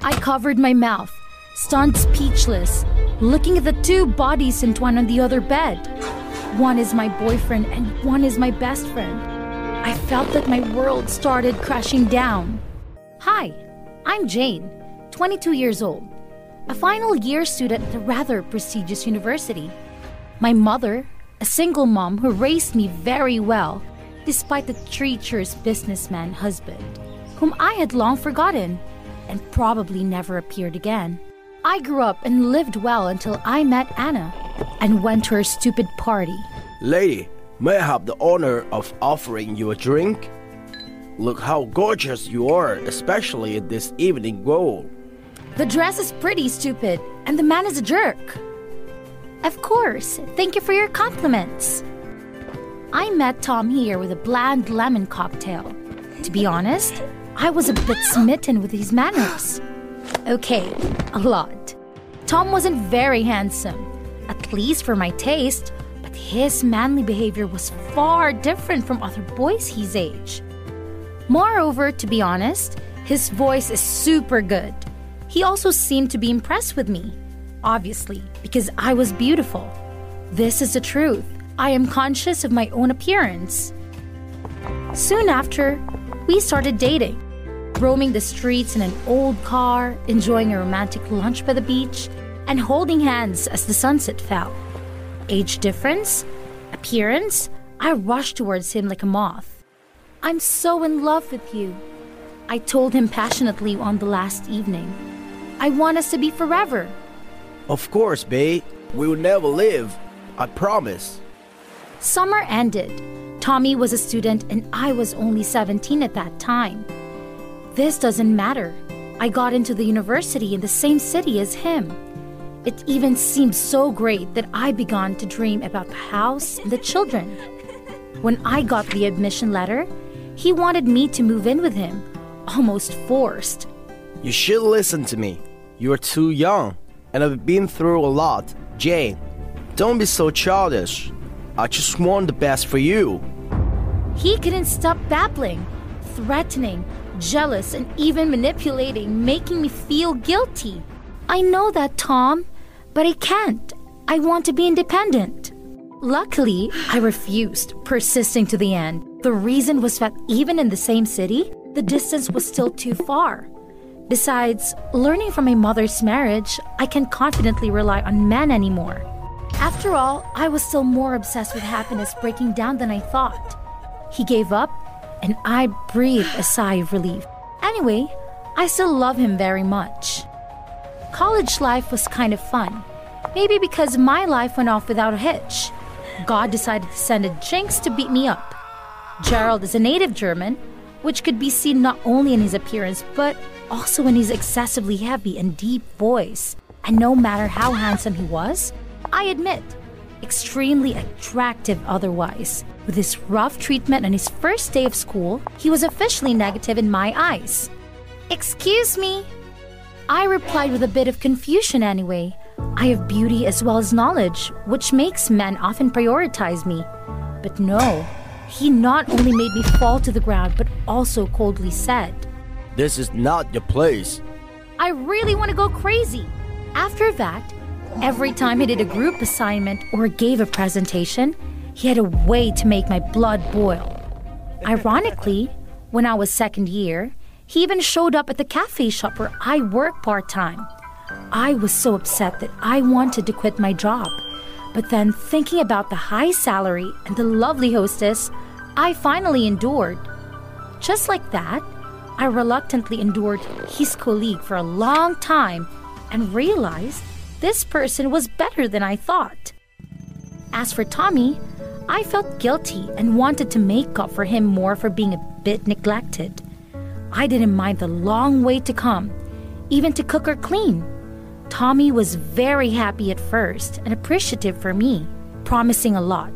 I covered my mouth, stunned speechless, looking at the two bodies entwined on the other bed. One is my boyfriend and one is my best friend. I felt that my world started crashing down. Hi, I'm Jane, 22 years old, a final year student at a rather prestigious university. My mother, a single mom who raised me very well, despite the treacherous businessman husband, whom I had long forgotten and probably never appeared again. I grew up and lived well until I met Anna and went to her stupid party. Lady, may I have the honor of offering you a drink? Look how gorgeous you are, especially in this evening gold. The dress is pretty stupid, and the man is a jerk. Of course, thank you for your compliments. I met Tom here with a bland lemon cocktail. To be honest, I was a bit smitten with his manners. Okay, a lot. Tom wasn't very handsome, at least for my taste, but his manly behavior was far different from other boys his age. Moreover, to be honest, his voice is super good. He also seemed to be impressed with me, obviously, because I was beautiful. This is the truth. I am conscious of my own appearance. Soon after, we started dating, roaming the streets in an old car, enjoying a romantic lunch by the beach, and holding hands as the sunset fell. Age difference? Appearance? I rushed towards him like a moth. I'm so in love with you. I told him passionately on the last evening. I want us to be forever. Of course, babe. We will never live. I promise. Summer ended. Tommy was a student and I was only 17 at that time. This doesn't matter. I got into the university in the same city as him. It even seemed so great that I began to dream about the house and the children. When I got the admission letter, he wanted me to move in with him, almost forced. You should listen to me. You are too young, and I've been through a lot. Jane, don't be so childish. I just want the best for you. He couldn't stop babbling, threatening, jealous, and even manipulating, making me feel guilty. I know that, Tom, but I can't. I want to be independent. Luckily, I refused, persisting to the end. The reason was that even in the same city, the distance was still too far. Besides, learning from my mother's marriage, I can't confidently rely on men anymore. After all, I was still more obsessed with happiness breaking down than I thought. He gave up, and I breathed a sigh of relief. Anyway, I still love him very much. College life was kind of fun. Maybe because my life went off without a hitch. God decided to send a jinx to beat me up. Gerald is a native German, which could be seen not only in his appearance, but also in his excessively heavy and deep voice. And no matter how handsome he was, I admit, extremely attractive otherwise. With his rough treatment on his first day of school, he was officially negative in my eyes. Excuse me. I replied with a bit of confusion anyway. I have beauty as well as knowledge, which makes men often prioritize me. But no, he not only made me fall to the ground, but also coldly said, This is not the place. I really want to go crazy. After that, every time he did a group assignment or gave a presentation, he had a way to make my blood boil. Ironically, when I was second year, He even showed up at the cafe shop where I work part time. I was so upset that I wanted to quit my job. But then, thinking about the high salary and the lovely hostess, I finally endured. Just like that, I reluctantly endured his colleague for a long time and realized this person was better than I thought. As for Tommy, I felt guilty and wanted to make up for him more for being a bit neglected. I didn't mind the long way to come, even to cook or clean. Tommy was very happy at first and appreciative for me, promising a lot.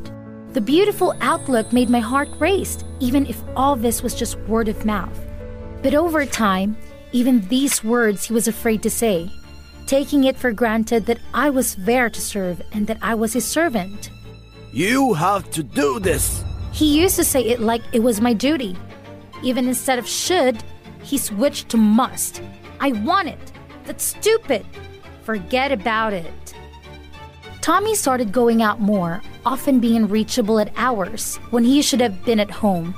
The beautiful outlook made my heart race, even if all this was just word of mouth. But over time, even these words he was afraid to say, taking it for granted that I was there to serve and that I was his servant. You have to do this! He used to say it like it was my duty. Even instead of should, he switched to must. I want it. That's stupid. Forget about it. Tommy started going out more, often being reachable at hours when he should have been at home.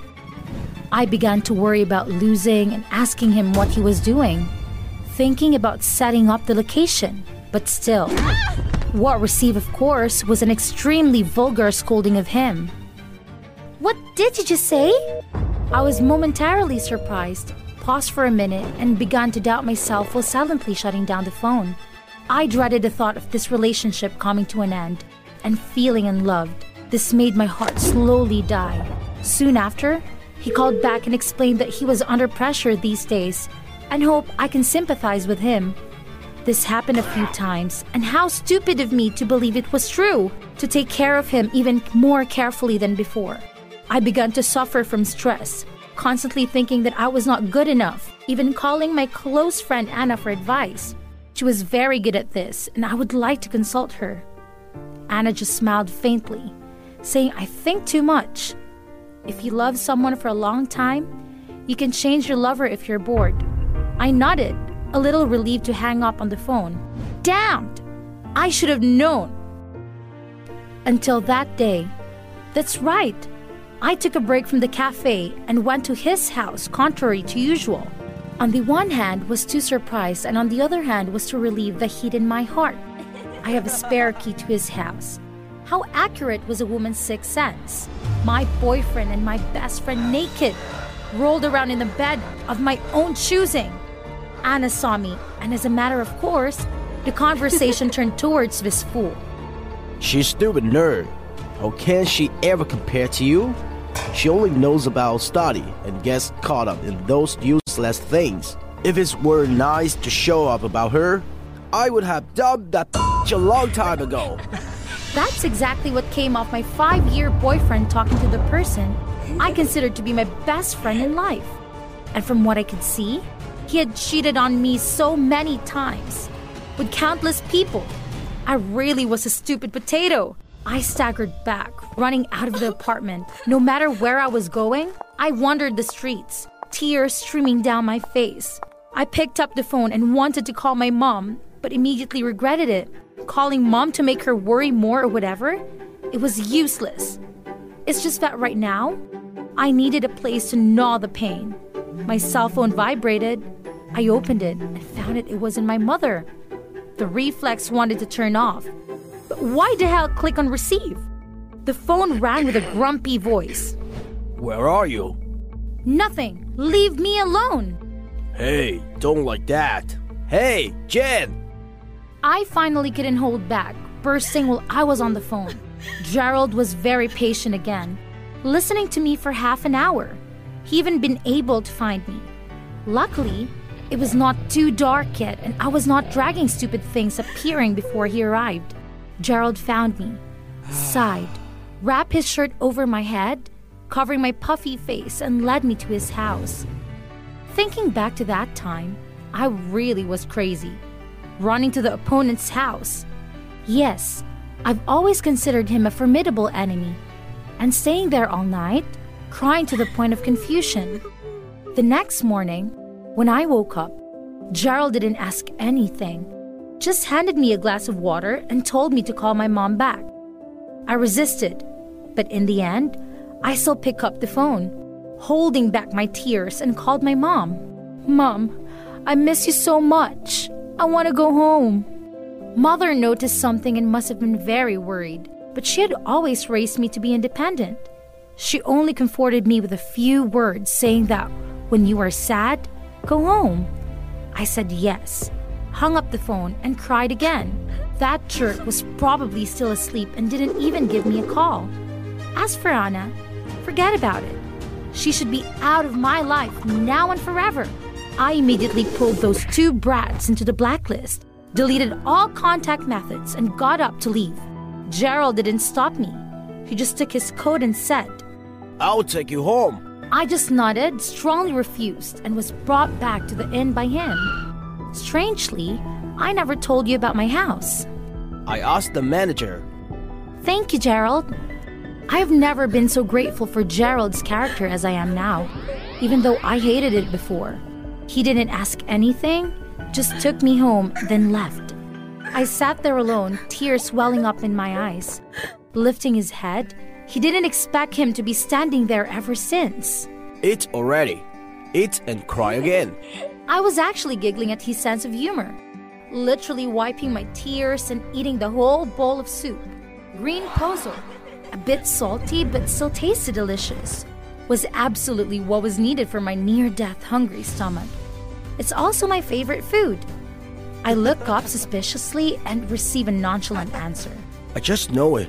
I began to worry about losing and asking him what he was doing, thinking about setting up the location, but still. What received, of course, was an extremely vulgar scolding of him. What did you just say? I was momentarily surprised, paused for a minute, and began to doubt myself while silently shutting down the phone. I dreaded the thought of this relationship coming to an end and feeling unloved. This made my heart slowly die. Soon after, he called back and explained that he was under pressure these days and hope I can sympathize with him. This happened a few times, and how stupid of me to believe it was true, to take care of him even more carefully than before. I began to suffer from stress, constantly thinking that I was not good enough, even calling my close friend Anna for advice. She was very good at this, and I would like to consult her. Anna just smiled faintly, saying, I think too much. If you love someone for a long time, you can change your lover if you're bored. I nodded, a little relieved to hang up on the phone. Damned! I should have known. Until that day. That's right. I took a break from the cafe and went to his house, contrary to usual. On the one hand was to surprise, and on the other hand was to relieve the heat in my heart. I have a spare key to his house. How accurate was a woman's sixth sense? My boyfriend and my best friend naked, rolled around in the bed of my own choosing. Anna saw me, and as a matter of course, the conversation turned towards this fool. She's stupid nerd. How can she ever compare to you? She only knows about study and gets caught up in those useless things. If it were nice to show up about her, I would have dubbed that a long time ago. That's exactly what came off my five year boyfriend talking to the person I considered to be my best friend in life. And from what I could see, he had cheated on me so many times with countless people. I really was a stupid potato. I staggered back, running out of the apartment. No matter where I was going, I wandered the streets, tears streaming down my face. I picked up the phone and wanted to call my mom, but immediately regretted it. Calling mom to make her worry more or whatever, it was useless. It's just that right now, I needed a place to gnaw the pain. My cell phone vibrated. I opened it and found it, it was in my mother. The reflex wanted to turn off, but why the hell click on receive? The phone rang with a grumpy voice. Where are you? Nothing. Leave me alone. Hey, don't like that. Hey, Jen! I finally couldn't hold back, bursting while I was on the phone. Gerald was very patient again, listening to me for half an hour. He even been able to find me. Luckily, it was not too dark yet, and I was not dragging stupid things appearing before he arrived. Gerald found me, sighed, wrapped his shirt over my head, covering my puffy face, and led me to his house. Thinking back to that time, I really was crazy. Running to the opponent's house. Yes, I've always considered him a formidable enemy. And staying there all night, crying to the point of confusion. The next morning, when I woke up, Gerald didn't ask anything just handed me a glass of water and told me to call my mom back. I resisted, but in the end, I still picked up the phone, holding back my tears and called my mom. Mom, I miss you so much. I want to go home. Mother noticed something and must have been very worried, but she had always raised me to be independent. She only comforted me with a few words, saying that when you are sad, go home. I said yes, hung up the phone, and cried again. That jerk was probably still asleep and didn't even give me a call. As for Anna, forget about it. She should be out of my life now and forever. I immediately pulled those two brats into the blacklist deleted all contact methods, and got up to leave. Gerald didn't stop me. He just took his coat and said, I'll take you home. I just nodded, strongly refused, and was brought back to the inn by him. Strangely, I never told you about my house. I asked the manager. Thank you, Gerald. I have never been so grateful for Gerald's character as I am now, even though I hated it before. He didn't ask anything, just took me home, then left. I sat there alone, tears welling up in my eyes. Lifting his head, he didn't expect him to be standing there ever since. Eat already. Eat and cry again. I was actually giggling at his sense of humor, literally wiping my tears and eating the whole bowl of soup. Green pozo, a bit salty but still tasted delicious, was absolutely what was needed for my near death hungry stomach. It's also my favorite food. I look up suspiciously and receive a nonchalant answer. I just know it.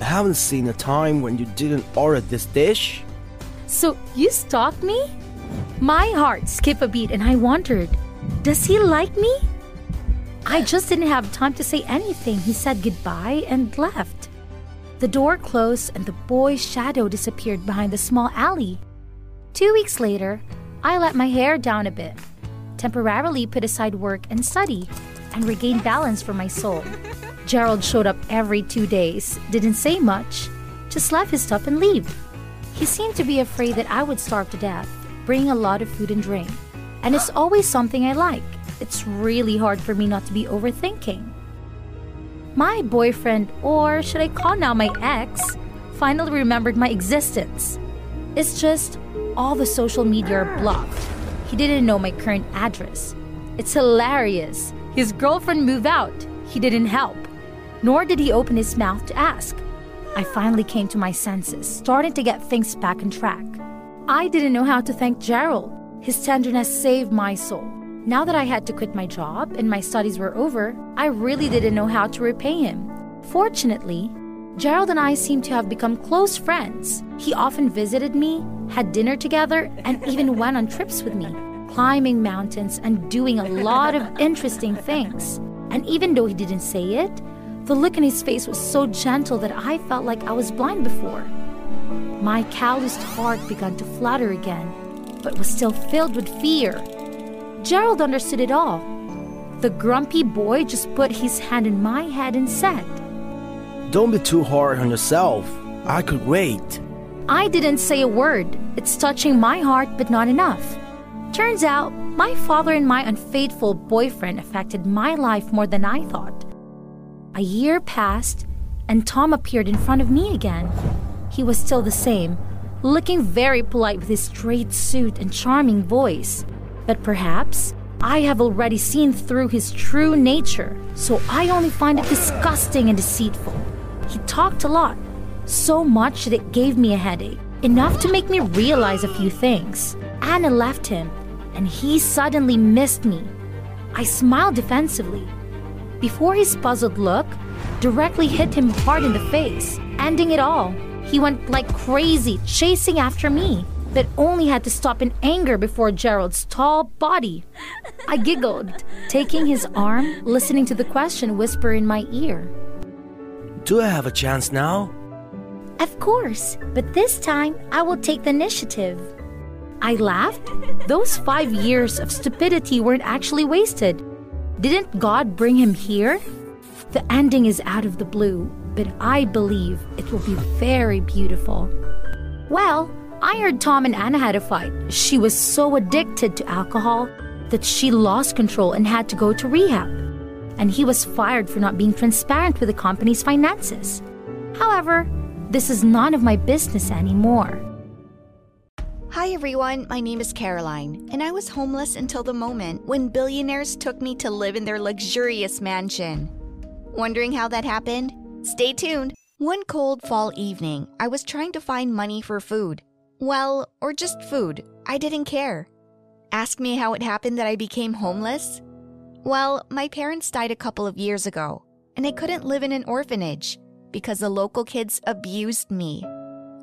I haven't seen a time when you didn't order this dish. So, you stalked me? My heart skipped a beat and I wondered, does he like me? I just didn't have time to say anything. He said goodbye and left. The door closed and the boy's shadow disappeared behind the small alley. Two weeks later, I let my hair down a bit temporarily put aside work and study, and regain balance for my soul. Gerald showed up every two days, didn't say much, just left his stuff and leave. He seemed to be afraid that I would starve to death, bringing a lot of food and drink. And it's always something I like. It's really hard for me not to be overthinking. My boyfriend, or should I call now my ex, finally remembered my existence. It's just all the social media are blocked he didn't know my current address. It's hilarious. His girlfriend moved out. He didn't help. Nor did he open his mouth to ask. I finally came to my senses, starting to get things back on track. I didn't know how to thank Gerald. His tenderness saved my soul. Now that I had to quit my job and my studies were over, I really didn't know how to repay him. Fortunately, Gerald and I seemed to have become close friends. He often visited me, had dinner together, and even went on trips with me, climbing mountains and doing a lot of interesting things. And even though he didn't say it, the look in his face was so gentle that I felt like I was blind before. My calloused heart began to flutter again, but was still filled with fear. Gerald understood it all. The grumpy boy just put his hand in my head and said, don't be too hard on yourself. I could wait. I didn't say a word. It's touching my heart, but not enough. Turns out, my father and my unfaithful boyfriend affected my life more than I thought. A year passed, and Tom appeared in front of me again. He was still the same, looking very polite with his straight suit and charming voice. But perhaps I have already seen through his true nature, so I only find it disgusting and deceitful. He talked a lot, so much that it gave me a headache, enough to make me realize a few things. Anna left him, and he suddenly missed me. I smiled defensively. Before his puzzled look directly hit him hard in the face, ending it all, he went like crazy, chasing after me, but only had to stop in anger before Gerald's tall body. I giggled, taking his arm, listening to the question whisper in my ear. Do I have a chance now? Of course, but this time I will take the initiative. I laughed. Those five years of stupidity weren't actually wasted. Didn't God bring him here? The ending is out of the blue, but I believe it will be very beautiful. Well, I heard Tom and Anna had a fight. She was so addicted to alcohol that she lost control and had to go to rehab and he was fired for not being transparent with the company's finances. However, this is none of my business anymore. Hi everyone, my name is Caroline, and I was homeless until the moment when billionaires took me to live in their luxurious mansion. Wondering how that happened? Stay tuned. One cold fall evening, I was trying to find money for food. Well, or just food. I didn't care. Ask me how it happened that I became homeless? Well, my parents died a couple of years ago, and I couldn't live in an orphanage because the local kids abused me.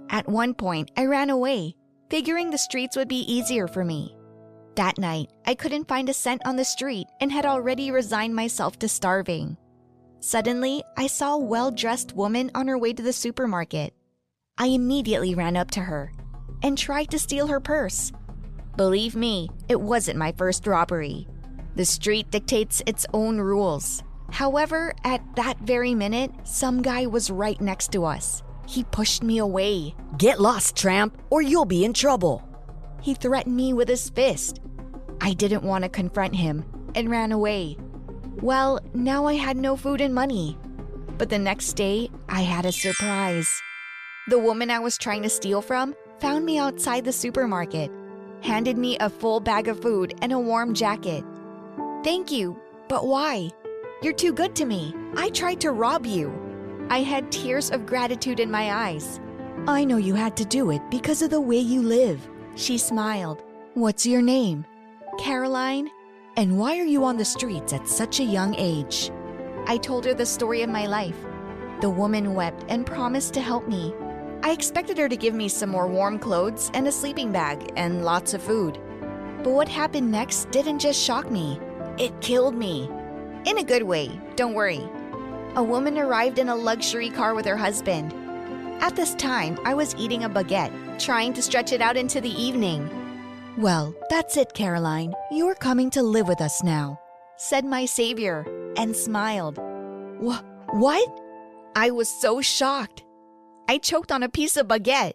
At one point, I ran away, figuring the streets would be easier for me. That night, I couldn't find a cent on the street and had already resigned myself to starving. Suddenly, I saw a well dressed woman on her way to the supermarket. I immediately ran up to her and tried to steal her purse. Believe me, it wasn't my first robbery. The street dictates its own rules. However, at that very minute, some guy was right next to us. He pushed me away. Get lost, tramp, or you'll be in trouble. He threatened me with his fist. I didn't want to confront him and ran away. Well, now I had no food and money. But the next day, I had a surprise. The woman I was trying to steal from found me outside the supermarket, handed me a full bag of food and a warm jacket. Thank you, but why? You're too good to me. I tried to rob you. I had tears of gratitude in my eyes. I know you had to do it because of the way you live. She smiled. What's your name? Caroline? And why are you on the streets at such a young age? I told her the story of my life. The woman wept and promised to help me. I expected her to give me some more warm clothes and a sleeping bag and lots of food. But what happened next didn't just shock me, it killed me. In a good way, don't worry. A woman arrived in a luxury car with her husband. At this time, I was eating a baguette, trying to stretch it out into the evening. Well, that's it, Caroline. You're coming to live with us now, said my savior, and smiled. Wh- what? I was so shocked. I choked on a piece of baguette.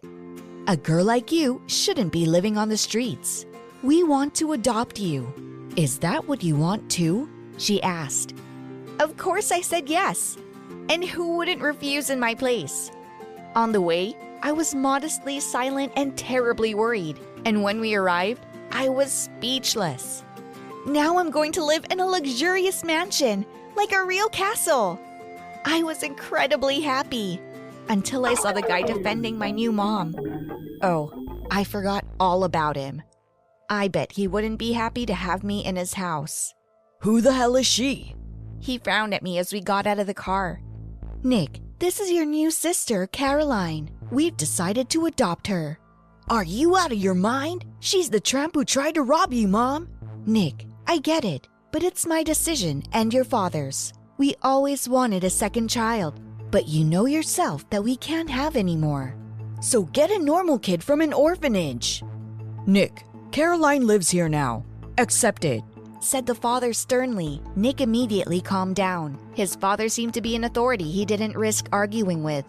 A girl like you shouldn't be living on the streets. We want to adopt you. Is that what you want too? She asked. Of course, I said yes. And who wouldn't refuse in my place? On the way, I was modestly silent and terribly worried. And when we arrived, I was speechless. Now I'm going to live in a luxurious mansion, like a real castle. I was incredibly happy until I saw the guy defending my new mom. Oh, I forgot all about him. I bet he wouldn't be happy to have me in his house. Who the hell is she? He frowned at me as we got out of the car. Nick, this is your new sister, Caroline. We've decided to adopt her. Are you out of your mind? She's the tramp who tried to rob you, Mom. Nick, I get it, but it's my decision and your father's. We always wanted a second child, but you know yourself that we can't have any more. So get a normal kid from an orphanage. Nick, Caroline lives here now. Accept it, said the father sternly. Nick immediately calmed down. His father seemed to be an authority he didn't risk arguing with.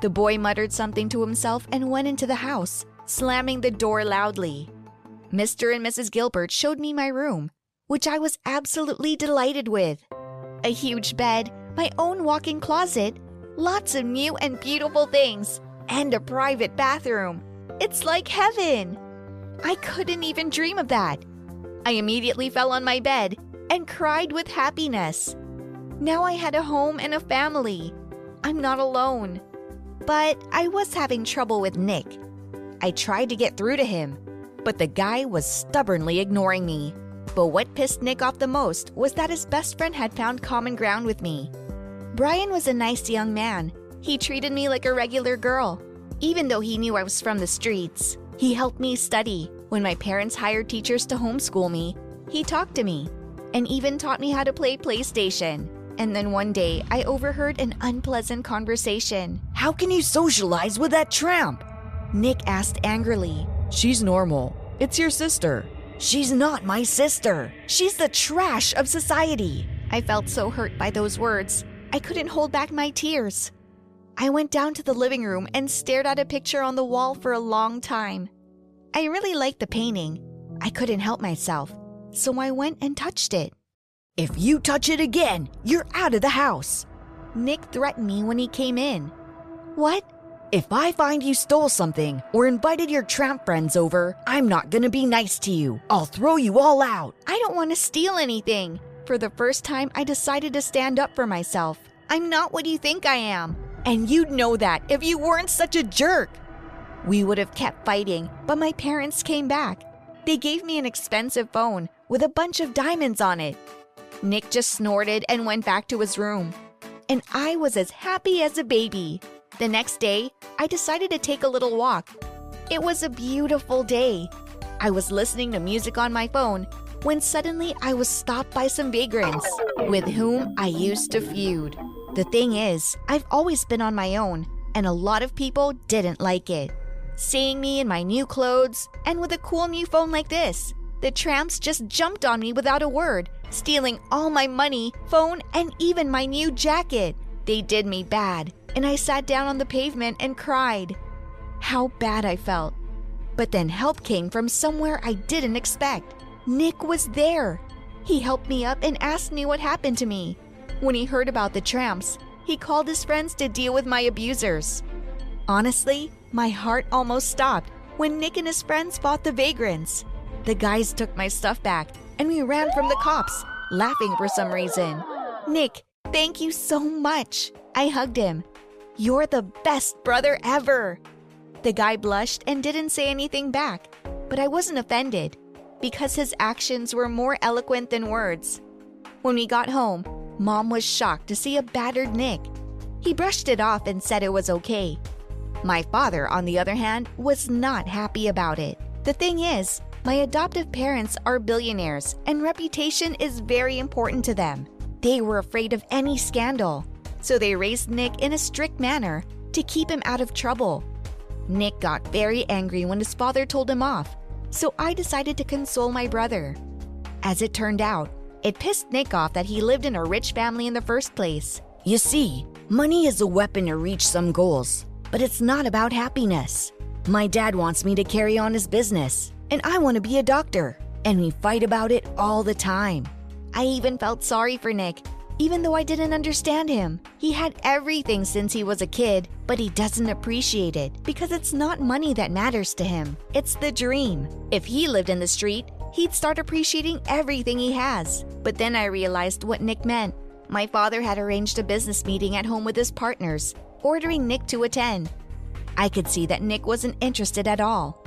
The boy muttered something to himself and went into the house, slamming the door loudly. Mr. and Mrs. Gilbert showed me my room, which I was absolutely delighted with. A huge bed, my own walk in closet, lots of new and beautiful things, and a private bathroom. It's like heaven. I couldn't even dream of that. I immediately fell on my bed and cried with happiness. Now I had a home and a family. I'm not alone. But I was having trouble with Nick. I tried to get through to him, but the guy was stubbornly ignoring me. But what pissed Nick off the most was that his best friend had found common ground with me. Brian was a nice young man. He treated me like a regular girl, even though he knew I was from the streets. He helped me study. When my parents hired teachers to homeschool me, he talked to me and even taught me how to play PlayStation. And then one day, I overheard an unpleasant conversation. How can you socialize with that tramp? Nick asked angrily. She's normal. It's your sister. She's not my sister. She's the trash of society. I felt so hurt by those words. I couldn't hold back my tears. I went down to the living room and stared at a picture on the wall for a long time. I really liked the painting. I couldn't help myself, so I went and touched it. If you touch it again, you're out of the house. Nick threatened me when he came in. What? If I find you stole something or invited your tramp friends over, I'm not gonna be nice to you. I'll throw you all out. I don't want to steal anything. For the first time, I decided to stand up for myself. I'm not what you think I am. And you'd know that if you weren't such a jerk. We would have kept fighting, but my parents came back. They gave me an expensive phone with a bunch of diamonds on it. Nick just snorted and went back to his room. And I was as happy as a baby. The next day, I decided to take a little walk. It was a beautiful day. I was listening to music on my phone when suddenly I was stopped by some vagrants with whom I used to feud. The thing is, I've always been on my own, and a lot of people didn't like it. Seeing me in my new clothes and with a cool new phone like this, the tramps just jumped on me without a word, stealing all my money, phone, and even my new jacket. They did me bad, and I sat down on the pavement and cried. How bad I felt. But then help came from somewhere I didn't expect. Nick was there. He helped me up and asked me what happened to me. When he heard about the tramps, he called his friends to deal with my abusers. Honestly, my heart almost stopped when Nick and his friends fought the vagrants. The guys took my stuff back and we ran from the cops, laughing for some reason. Nick, thank you so much. I hugged him. You're the best brother ever. The guy blushed and didn't say anything back, but I wasn't offended because his actions were more eloquent than words. When we got home, Mom was shocked to see a battered Nick. He brushed it off and said it was okay. My father, on the other hand, was not happy about it. The thing is, my adoptive parents are billionaires and reputation is very important to them. They were afraid of any scandal so they raised Nick in a strict manner to keep him out of trouble. Nick got very angry when his father told him off, so I decided to console my brother. As it turned out, it pissed Nick off that he lived in a rich family in the first place. You see, money is a weapon to reach some goals, but it's not about happiness. My dad wants me to carry on his business, and I want to be a doctor, and we fight about it all the time. I even felt sorry for Nick even though I didn't understand him. He had everything since he was a kid, but he doesn't appreciate it because it's not money that matters to him. It's the dream. If he lived in the street, he'd start appreciating everything he has. But then I realized what Nick meant. My father had arranged a business meeting at home with his partners, ordering Nick to attend. I could see that Nick wasn't interested at all.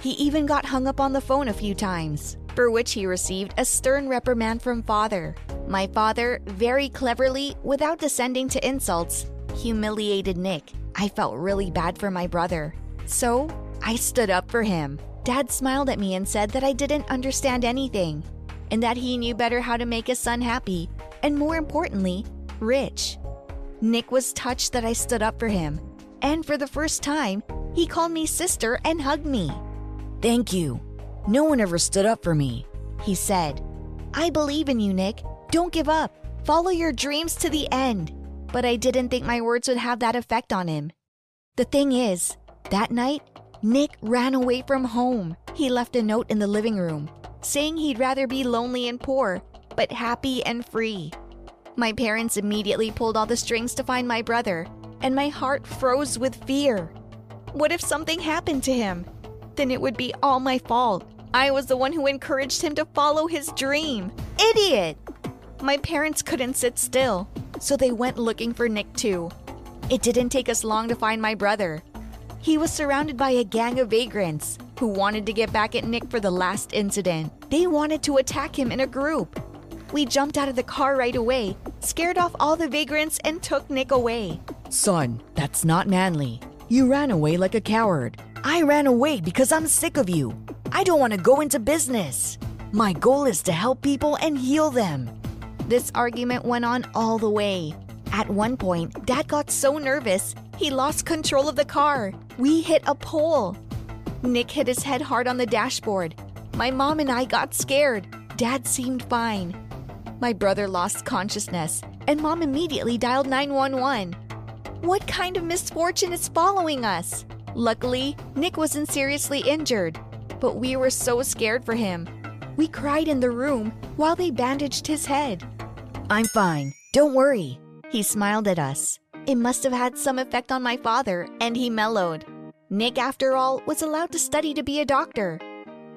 He even got hung up on the phone a few times, for which he received a stern reprimand from father. My father, very cleverly, without descending to insults, humiliated Nick. I felt really bad for my brother. So, I stood up for him. Dad smiled at me and said that I didn't understand anything, and that he knew better how to make his son happy, and more importantly, rich. Nick was touched that I stood up for him, and for the first time, he called me sister and hugged me. Thank you. No one ever stood up for me, he said. I believe in you, Nick. Don't give up. Follow your dreams to the end. But I didn't think my words would have that effect on him. The thing is, that night, Nick ran away from home. He left a note in the living room saying he'd rather be lonely and poor, but happy and free. My parents immediately pulled all the strings to find my brother, and my heart froze with fear. What if something happened to him? Then it would be all my fault. I was the one who encouraged him to follow his dream. Idiot! My parents couldn't sit still, so they went looking for Nick too. It didn't take us long to find my brother. He was surrounded by a gang of vagrants who wanted to get back at Nick for the last incident. They wanted to attack him in a group. We jumped out of the car right away, scared off all the vagrants, and took Nick away. Son, that's not manly. You ran away like a coward. I ran away because I'm sick of you. I don't want to go into business. My goal is to help people and heal them. This argument went on all the way. At one point, Dad got so nervous, he lost control of the car. We hit a pole. Nick hit his head hard on the dashboard. My mom and I got scared. Dad seemed fine. My brother lost consciousness, and mom immediately dialed 911. What kind of misfortune is following us? Luckily, Nick wasn't seriously injured, but we were so scared for him. We cried in the room while they bandaged his head. I'm fine. Don't worry. He smiled at us. It must have had some effect on my father, and he mellowed. Nick, after all, was allowed to study to be a doctor.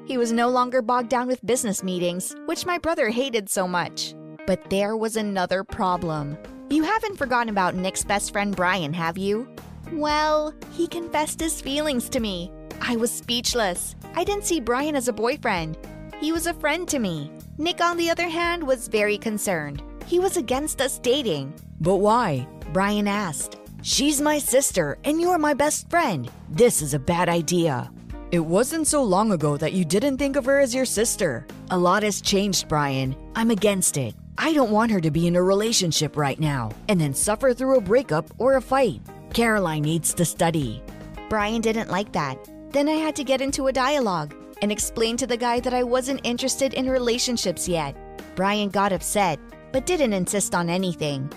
He was no longer bogged down with business meetings, which my brother hated so much. But there was another problem. You haven't forgotten about Nick's best friend Brian, have you? Well, he confessed his feelings to me. I was speechless. I didn't see Brian as a boyfriend. He was a friend to me. Nick, on the other hand, was very concerned. He was against us dating. But why? Brian asked. She's my sister, and you're my best friend. This is a bad idea. It wasn't so long ago that you didn't think of her as your sister. A lot has changed, Brian. I'm against it. I don't want her to be in a relationship right now and then suffer through a breakup or a fight. Caroline needs to study. Brian didn't like that. Then I had to get into a dialogue and explain to the guy that I wasn't interested in relationships yet. Brian got upset, but didn't insist on anything.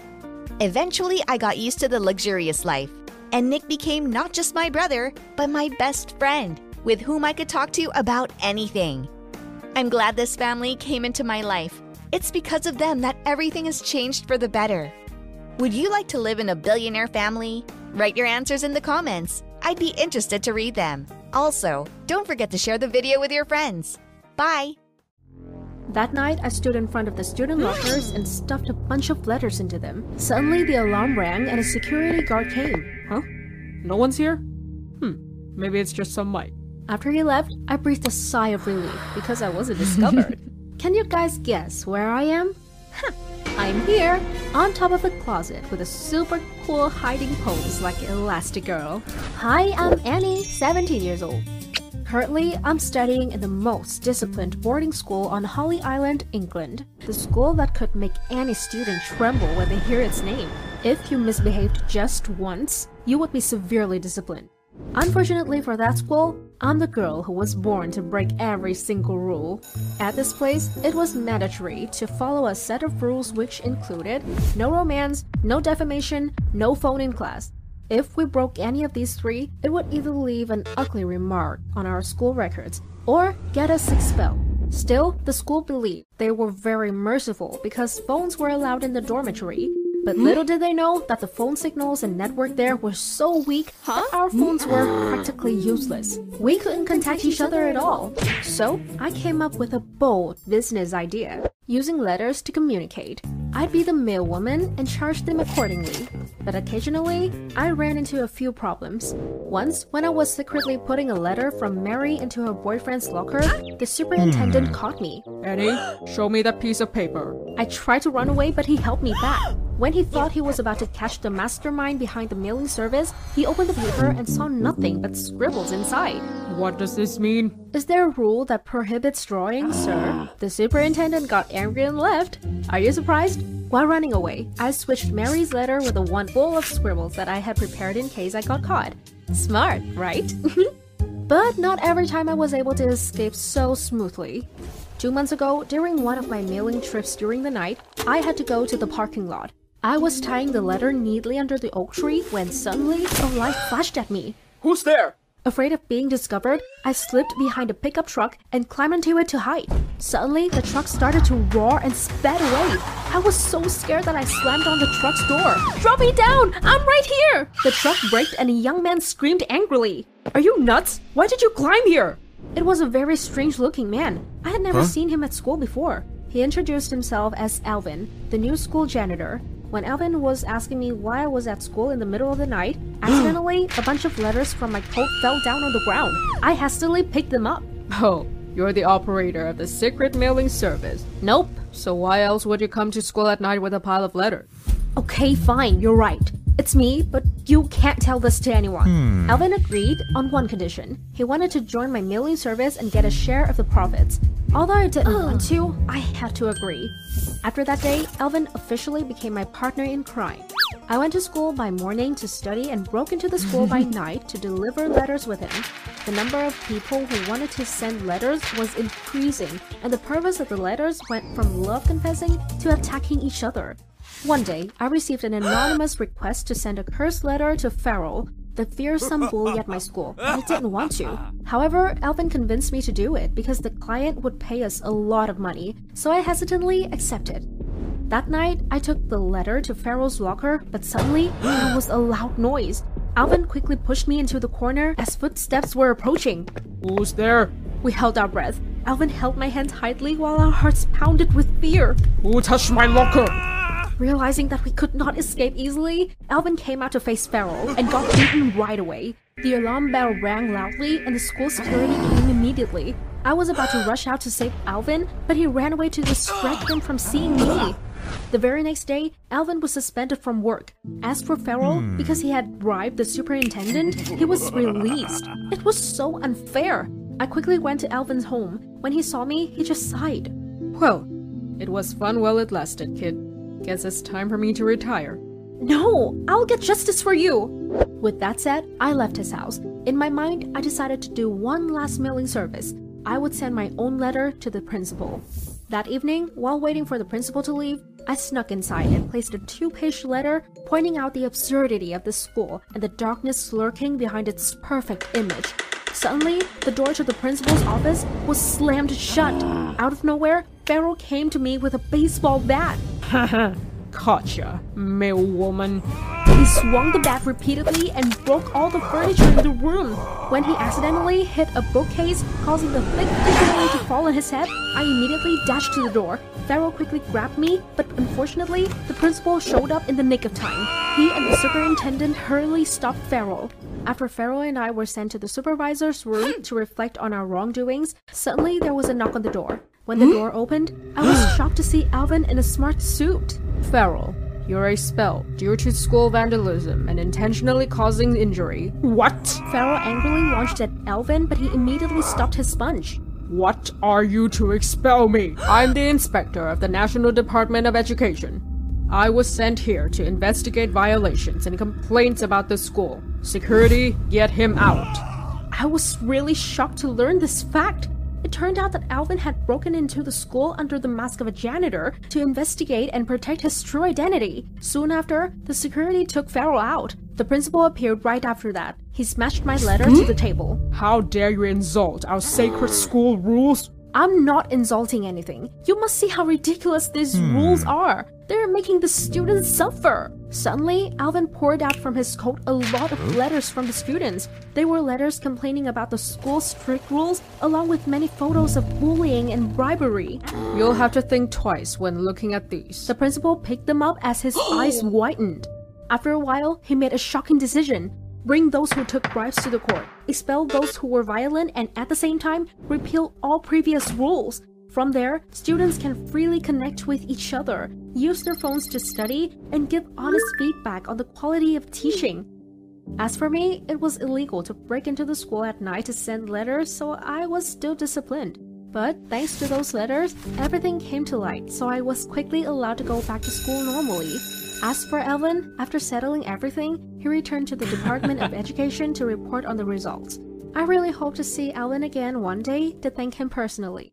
Eventually, I got used to the luxurious life, and Nick became not just my brother, but my best friend, with whom I could talk to about anything. I'm glad this family came into my life. It's because of them that everything has changed for the better. Would you like to live in a billionaire family? Write your answers in the comments. I'd be interested to read them. Also, don't forget to share the video with your friends. Bye! That night, I stood in front of the student lockers and stuffed a bunch of letters into them. Suddenly, the alarm rang and a security guard came. Huh? No one's here? Hmm, maybe it's just some mic. After he left, I breathed a sigh of relief because I wasn't discovered. Can you guys guess where I am? I'm here, on top of the closet with a super cool hiding pose like Elastigirl. Hi, I'm Annie, 17 years old. Currently, I'm studying in the most disciplined boarding school on Holy Island, England. The school that could make any student tremble when they hear its name. If you misbehaved just once, you would be severely disciplined. Unfortunately for that school, I'm the girl who was born to break every single rule. At this place, it was mandatory to follow a set of rules which included no romance, no defamation, no phone in class. If we broke any of these three, it would either leave an ugly remark on our school records or get us expelled. Still, the school believed they were very merciful because phones were allowed in the dormitory but mm-hmm. little did they know that the phone signals and network there were so weak that our phones were mm. practically useless. We couldn't contact each other at all. So I came up with a bold business idea. Using letters to communicate. I'd be the mailwoman and charge them accordingly. But occasionally, I ran into a few problems. Once, when I was secretly putting a letter from Mary into her boyfriend's locker, the superintendent hmm. caught me. Annie, show me that piece of paper. I tried to run away, but he held me back. When he thought he was about to catch the mastermind behind the mailing service, he opened the paper and saw nothing but scribbles inside. What does this mean? Is there a rule that prohibits drawing, sir? Ah. The superintendent got and left. Are you surprised? While running away, I switched Mary's letter with the one full of scribbles that I had prepared in case I got caught. Smart, right? but not every time I was able to escape so smoothly. Two months ago, during one of my mailing trips during the night, I had to go to the parking lot. I was tying the letter neatly under the oak tree when suddenly a light flashed at me. Who's there? Afraid of being discovered, I slipped behind a pickup truck and climbed into it to hide. Suddenly, the truck started to roar and sped away. I was so scared that I slammed on the truck's door. Drop me down! I'm right here! The truck braked and a young man screamed angrily. Are you nuts? Why did you climb here? It was a very strange looking man. I had never huh? seen him at school before. He introduced himself as Alvin, the new school janitor, when Alvin was asking me why I was at school in the middle of the night, accidentally, a bunch of letters from my coat fell down on the ground. I hastily picked them up. Oh, you're the operator of the secret mailing service. Nope. So why else would you come to school at night with a pile of letters? Okay, fine, you're right. It's me, but you can't tell this to anyone. Hmm. Alvin agreed on one condition. He wanted to join my mailing service and get a share of the profits. Although I didn't want to, I had to agree. After that day, Alvin officially became my partner in crime. I went to school by morning to study and broke into the school by night to deliver letters with him. The number of people who wanted to send letters was increasing, and the purpose of the letters went from love confessing to attacking each other. One day, I received an anonymous request to send a cursed letter to Farrell, the fearsome bully at my school. I didn't want to. However, Alvin convinced me to do it because the client would pay us a lot of money, so I hesitantly accepted. That night, I took the letter to Farrell's locker, but suddenly there was a loud noise. Alvin quickly pushed me into the corner as footsteps were approaching. Who's there? We held our breath. Alvin held my hand tightly while our hearts pounded with fear. Who touched my locker? Realizing that we could not escape easily, Alvin came out to face Farrell and got beaten right away. The alarm bell rang loudly and the school security came immediately. I was about to rush out to save Alvin, but he ran away to distract them from seeing me. The very next day, Alvin was suspended from work. As for Farrell, hmm. because he had bribed the superintendent, he was released. It was so unfair. I quickly went to Alvin's home. When he saw me, he just sighed. Well, it was fun while it lasted, kid. Guess it's time for me to retire. No, I'll get justice for you. With that said, I left his house. In my mind, I decided to do one last mailing service. I would send my own letter to the principal. That evening, while waiting for the principal to leave, I snuck inside and placed a two page letter pointing out the absurdity of the school and the darkness lurking behind its perfect image. Suddenly, the door to the principal's office was slammed shut. Ah. Out of nowhere, Farrell came to me with a baseball bat. Gotcha, mail woman. He swung the bat repeatedly and broke all the furniture in the room. When he accidentally hit a bookcase, causing the thick paperweight to fall on his head, I immediately dashed to the door. Farrell quickly grabbed me, but unfortunately, the principal showed up in the nick of time. He and the superintendent hurriedly stopped Farrell. After Farrell and I were sent to the supervisor's room to reflect on our wrongdoings, suddenly there was a knock on the door. When the hmm? door opened, I was shocked to see Alvin in a smart suit. Farrell, you're expelled due to school vandalism and intentionally causing injury. What? Farrell angrily launched at Alvin, but he immediately stopped his sponge. What are you to expel me? I'm the inspector of the National Department of Education. I was sent here to investigate violations and complaints about the school. Security, get him out. I was really shocked to learn this fact. It turned out that Alvin had broken into the school under the mask of a janitor to investigate and protect his true identity. Soon after, the security took Farrell out. The principal appeared right after that. He smashed my letter to the table. How dare you insult our sacred school rules? I'm not insulting anything. You must see how ridiculous these hmm. rules are. They're making the students suffer. Suddenly, Alvin poured out from his coat a lot of letters from the students. They were letters complaining about the school's strict rules, along with many photos of bullying and bribery. You'll have to think twice when looking at these. The principal picked them up as his eyes widened. After a while, he made a shocking decision. Bring those who took bribes to the court, expel those who were violent, and at the same time, repeal all previous rules. From there, students can freely connect with each other, use their phones to study, and give honest feedback on the quality of teaching. As for me, it was illegal to break into the school at night to send letters, so I was still disciplined. But thanks to those letters, everything came to light, so I was quickly allowed to go back to school normally. As for Alvin, after settling everything, he returned to the Department of Education to report on the results. I really hope to see Alvin again one day to thank him personally.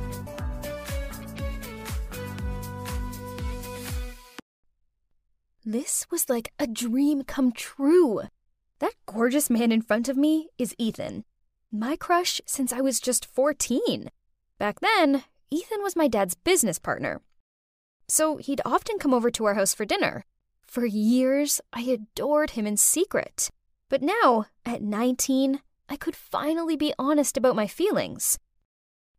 This was like a dream come true. That gorgeous man in front of me is Ethan. My crush since I was just 14. Back then, Ethan was my dad's business partner. So he'd often come over to our house for dinner. For years, I adored him in secret. But now, at 19, I could finally be honest about my feelings.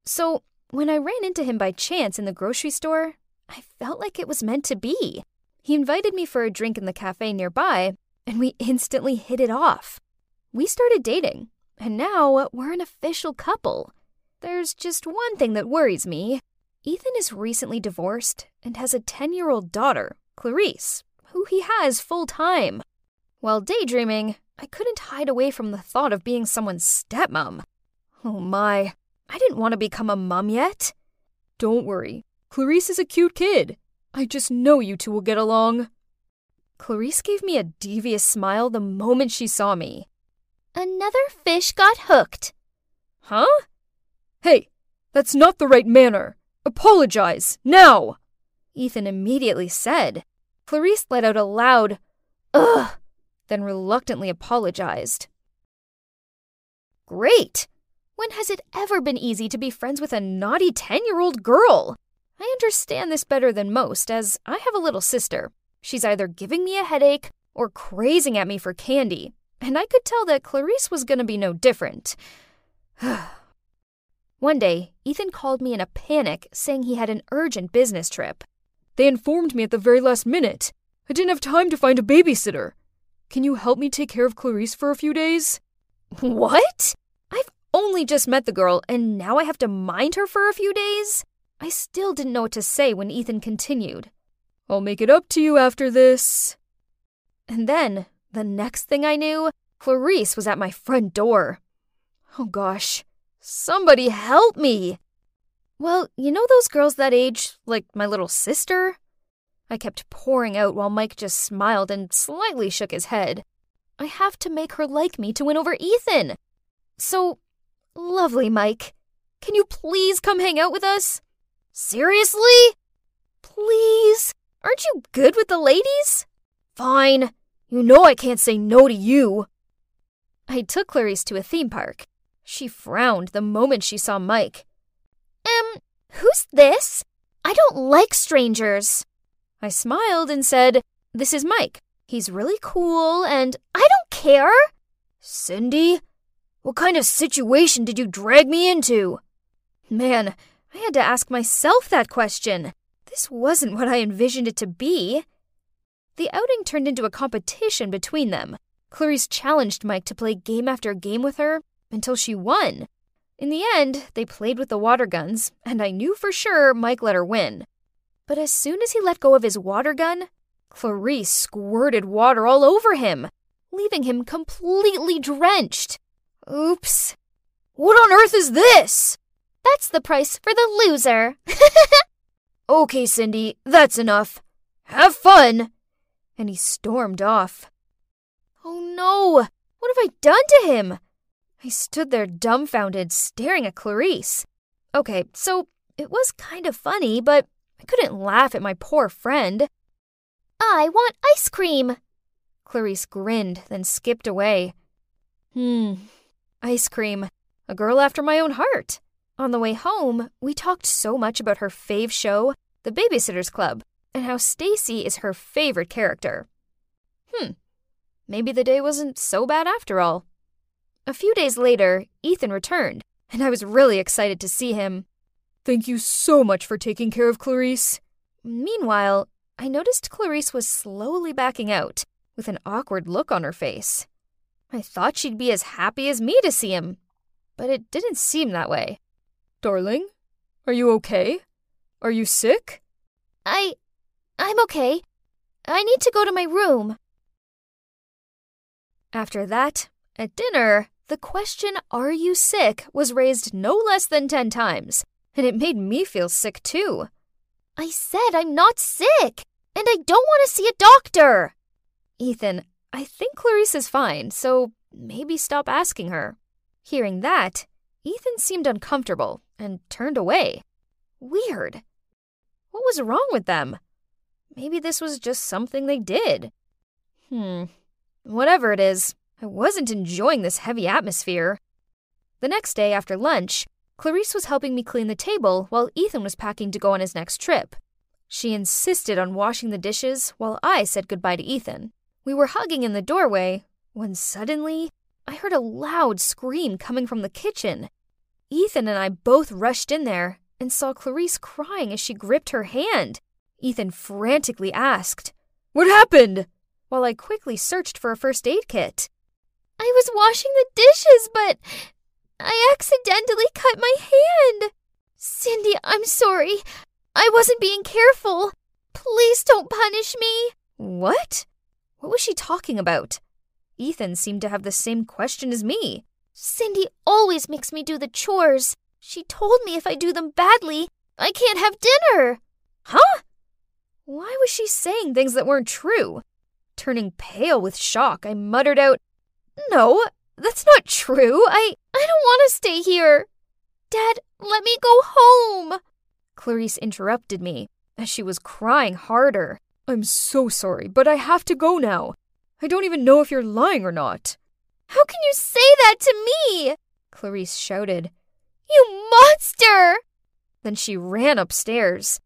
So, when I ran into him by chance in the grocery store, I felt like it was meant to be. He invited me for a drink in the cafe nearby, and we instantly hit it off. We started dating, and now we're an official couple. There's just one thing that worries me. Ethan is recently divorced and has a 10 year old daughter, Clarice, who he has full time. While daydreaming, I couldn't hide away from the thought of being someone's stepmom. Oh my, I didn't want to become a mum yet. Don't worry, Clarice is a cute kid. I just know you two will get along. Clarice gave me a devious smile the moment she saw me. Another fish got hooked. Huh? Hey, that's not the right manner. Apologize, now! Ethan immediately said. Clarice let out a loud, ugh, then reluctantly apologized. Great! When has it ever been easy to be friends with a naughty 10 year old girl? I understand this better than most, as I have a little sister. She's either giving me a headache or crazing at me for candy, and I could tell that Clarice was going to be no different. One day, Ethan called me in a panic, saying he had an urgent business trip. They informed me at the very last minute. I didn't have time to find a babysitter. Can you help me take care of Clarice for a few days? What? I've only just met the girl, and now I have to mind her for a few days? I still didn't know what to say when Ethan continued. I'll make it up to you after this. And then, the next thing I knew, Clarice was at my front door. Oh gosh, somebody help me! Well, you know those girls that age, like my little sister? I kept pouring out while Mike just smiled and slightly shook his head. I have to make her like me to win over Ethan. So, lovely Mike, can you please come hang out with us? Seriously? Please? Aren't you good with the ladies? Fine. You know I can't say no to you. I took Clarice to a theme park. She frowned the moment she saw Mike. Um, who's this? I don't like strangers. I smiled and said, This is Mike. He's really cool and I don't care. Cindy, what kind of situation did you drag me into? Man, I had to ask myself that question. This wasn't what I envisioned it to be. The outing turned into a competition between them. Clarice challenged Mike to play game after game with her until she won. In the end, they played with the water guns, and I knew for sure Mike let her win. But as soon as he let go of his water gun, Clarice squirted water all over him, leaving him completely drenched. Oops. What on earth is this? That's the price for the loser. okay, Cindy, that's enough. Have fun. And he stormed off. Oh no! What have I done to him? I stood there dumbfounded, staring at Clarice. Okay, so it was kind of funny, but I couldn't laugh at my poor friend. I want ice cream. Clarice grinned, then skipped away. Hmm, ice cream. A girl after my own heart. On the way home, we talked so much about her fave show, The Babysitter's Club, and how Stacey is her favorite character. Hmm, maybe the day wasn't so bad after all. A few days later, Ethan returned, and I was really excited to see him. Thank you so much for taking care of Clarice. Meanwhile, I noticed Clarice was slowly backing out, with an awkward look on her face. I thought she'd be as happy as me to see him, but it didn't seem that way. Darling, are you okay? Are you sick? I. I'm okay. I need to go to my room. After that, at dinner, the question, Are you sick? was raised no less than ten times, and it made me feel sick too. I said I'm not sick, and I don't want to see a doctor. Ethan, I think Clarice is fine, so maybe stop asking her. Hearing that, Ethan seemed uncomfortable and turned away. Weird. What was wrong with them? Maybe this was just something they did. Hmm. Whatever it is, I wasn't enjoying this heavy atmosphere. The next day after lunch, Clarice was helping me clean the table while Ethan was packing to go on his next trip. She insisted on washing the dishes while I said goodbye to Ethan. We were hugging in the doorway when suddenly I heard a loud scream coming from the kitchen. Ethan and I both rushed in there and saw Clarice crying as she gripped her hand. Ethan frantically asked, What happened? While I quickly searched for a first aid kit. I was washing the dishes, but I accidentally cut my hand. Cindy, I'm sorry. I wasn't being careful. Please don't punish me. What? What was she talking about? Ethan seemed to have the same question as me. Cindy always makes me do the chores. She told me if I do them badly, I can't have dinner. Huh? Why was she saying things that weren't true? Turning pale with shock, I muttered out, No, that's not true. I, I don't want to stay here. Dad, let me go home. Clarice interrupted me as she was crying harder. I'm so sorry, but I have to go now. I don't even know if you're lying or not. How can you say that to me? Clarice shouted. You monster! Then she ran upstairs.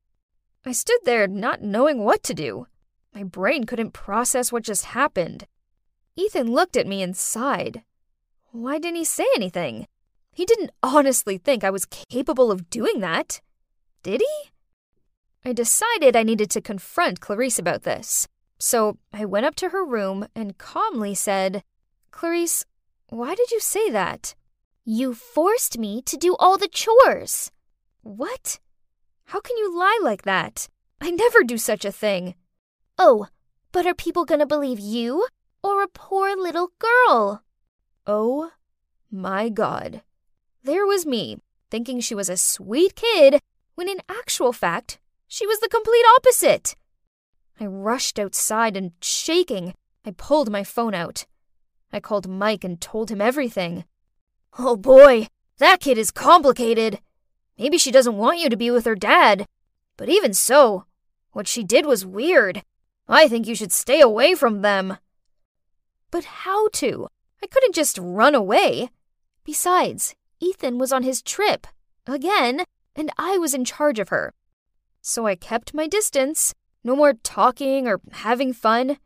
I stood there not knowing what to do. My brain couldn't process what just happened. Ethan looked at me and sighed. Why didn't he say anything? He didn't honestly think I was capable of doing that. Did he? I decided I needed to confront Clarice about this. So I went up to her room and calmly said, Clarice, why did you say that? You forced me to do all the chores. What? How can you lie like that? I never do such a thing. Oh, but are people gonna believe you or a poor little girl? Oh my god. There was me, thinking she was a sweet kid, when in actual fact, she was the complete opposite. I rushed outside and, shaking, I pulled my phone out. I called Mike and told him everything. Oh boy, that kid is complicated. Maybe she doesn't want you to be with her dad. But even so, what she did was weird. I think you should stay away from them. But how to? I couldn't just run away. Besides, Ethan was on his trip, again, and I was in charge of her. So I kept my distance, no more talking or having fun.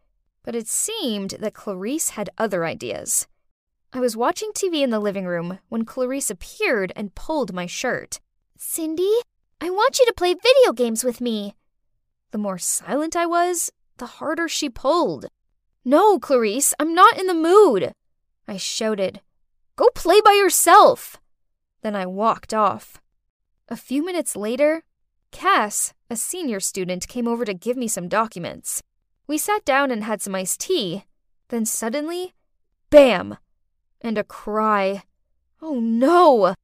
But it seemed that Clarice had other ideas. I was watching TV in the living room when Clarice appeared and pulled my shirt. Cindy, I want you to play video games with me. The more silent I was, the harder she pulled. No, Clarice, I'm not in the mood. I shouted. Go play by yourself. Then I walked off. A few minutes later, Cass, a senior student, came over to give me some documents. We sat down and had some iced tea. Then suddenly, bam! And a cry. Oh no!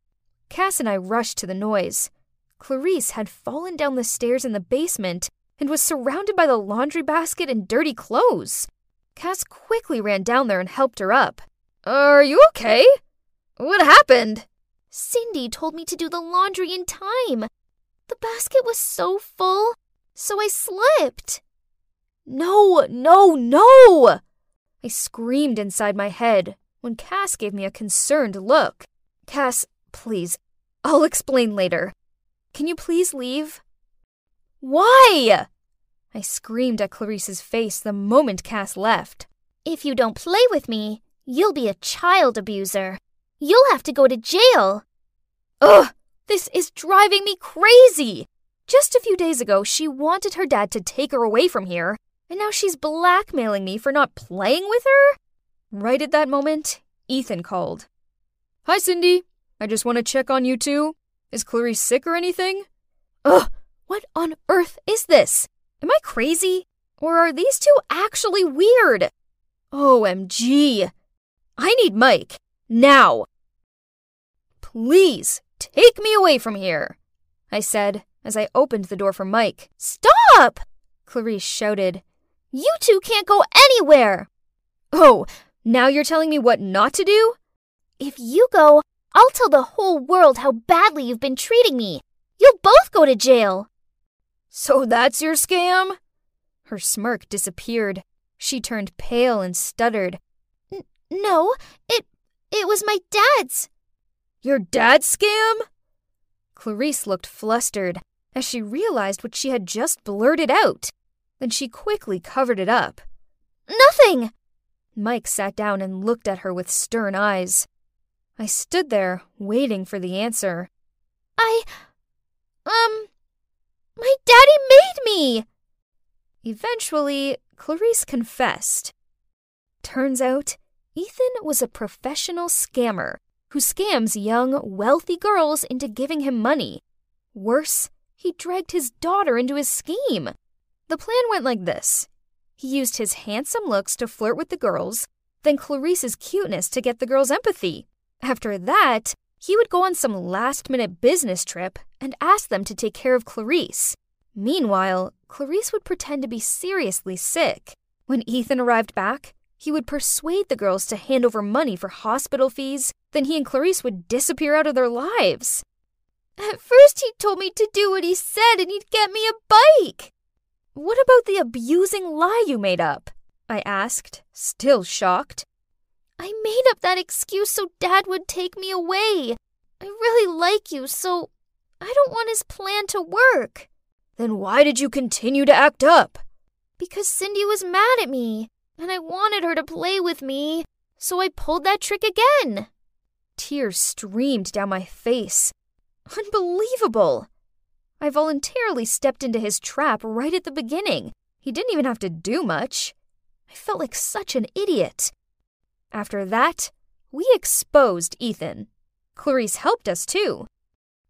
Cass and I rushed to the noise. Clarice had fallen down the stairs in the basement and was surrounded by the laundry basket and dirty clothes. Cass quickly ran down there and helped her up. Are you okay? What happened? Cindy told me to do the laundry in time. The basket was so full, so I slipped. No, no, no! I screamed inside my head when Cass gave me a concerned look. Cass, Please, I'll explain later. Can you please leave? Why? I screamed at Clarice's face the moment Cass left. If you don't play with me, you'll be a child abuser. You'll have to go to jail. Ugh, this is driving me crazy. Just a few days ago, she wanted her dad to take her away from here, and now she's blackmailing me for not playing with her? Right at that moment, Ethan called. Hi, Cindy. I just want to check on you two. Is Clarice sick or anything? Ugh, what on earth is this? Am I crazy? Or are these two actually weird? OMG. I need Mike. Now. Please, take me away from here, I said as I opened the door for Mike. Stop! Clarice shouted. You two can't go anywhere! Oh, now you're telling me what not to do? If you go, I'll tell the whole world how badly you've been treating me. You'll both go to jail. So that's your scam? Her smirk disappeared. She turned pale and stuttered. No, it it was my dad's. Your dad's scam? Clarice looked flustered as she realized what she had just blurted out. Then she quickly covered it up. Nothing! Mike sat down and looked at her with stern eyes. I stood there, waiting for the answer. I. Um. My daddy made me! Eventually, Clarice confessed. Turns out, Ethan was a professional scammer who scams young, wealthy girls into giving him money. Worse, he dragged his daughter into his scheme. The plan went like this he used his handsome looks to flirt with the girls, then Clarice's cuteness to get the girls' empathy. After that, he would go on some last minute business trip and ask them to take care of Clarice. Meanwhile, Clarice would pretend to be seriously sick. When Ethan arrived back, he would persuade the girls to hand over money for hospital fees, then he and Clarice would disappear out of their lives. At first, he told me to do what he said and he'd get me a bike. What about the abusing lie you made up? I asked, still shocked. I made up that excuse so Dad would take me away. I really like you, so I don't want his plan to work. Then why did you continue to act up? Because Cindy was mad at me, and I wanted her to play with me, so I pulled that trick again. Tears streamed down my face. Unbelievable! I voluntarily stepped into his trap right at the beginning. He didn't even have to do much. I felt like such an idiot. After that, we exposed Ethan. Clarice helped us too.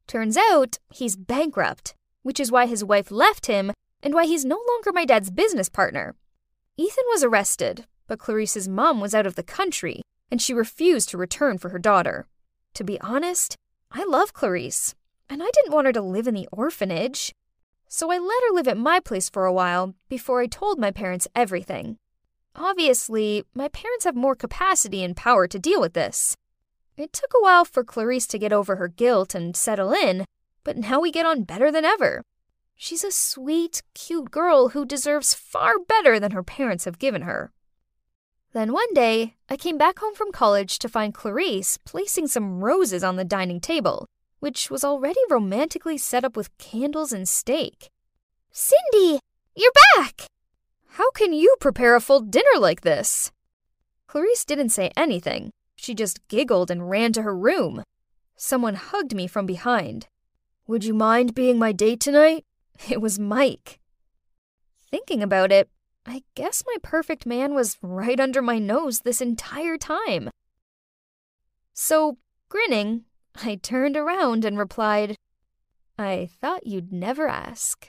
Turns out he's bankrupt, which is why his wife left him and why he's no longer my dad's business partner. Ethan was arrested, but Clarice's mom was out of the country and she refused to return for her daughter. To be honest, I love Clarice, and I didn't want her to live in the orphanage. So I let her live at my place for a while before I told my parents everything. Obviously, my parents have more capacity and power to deal with this. It took a while for Clarice to get over her guilt and settle in, but now we get on better than ever. She's a sweet, cute girl who deserves far better than her parents have given her. Then one day, I came back home from college to find Clarice placing some roses on the dining table, which was already romantically set up with candles and steak. Cindy, you're back! How can you prepare a full dinner like this? Clarice didn't say anything. She just giggled and ran to her room. Someone hugged me from behind. Would you mind being my date tonight? It was Mike. Thinking about it, I guess my perfect man was right under my nose this entire time. So, grinning, I turned around and replied, I thought you'd never ask.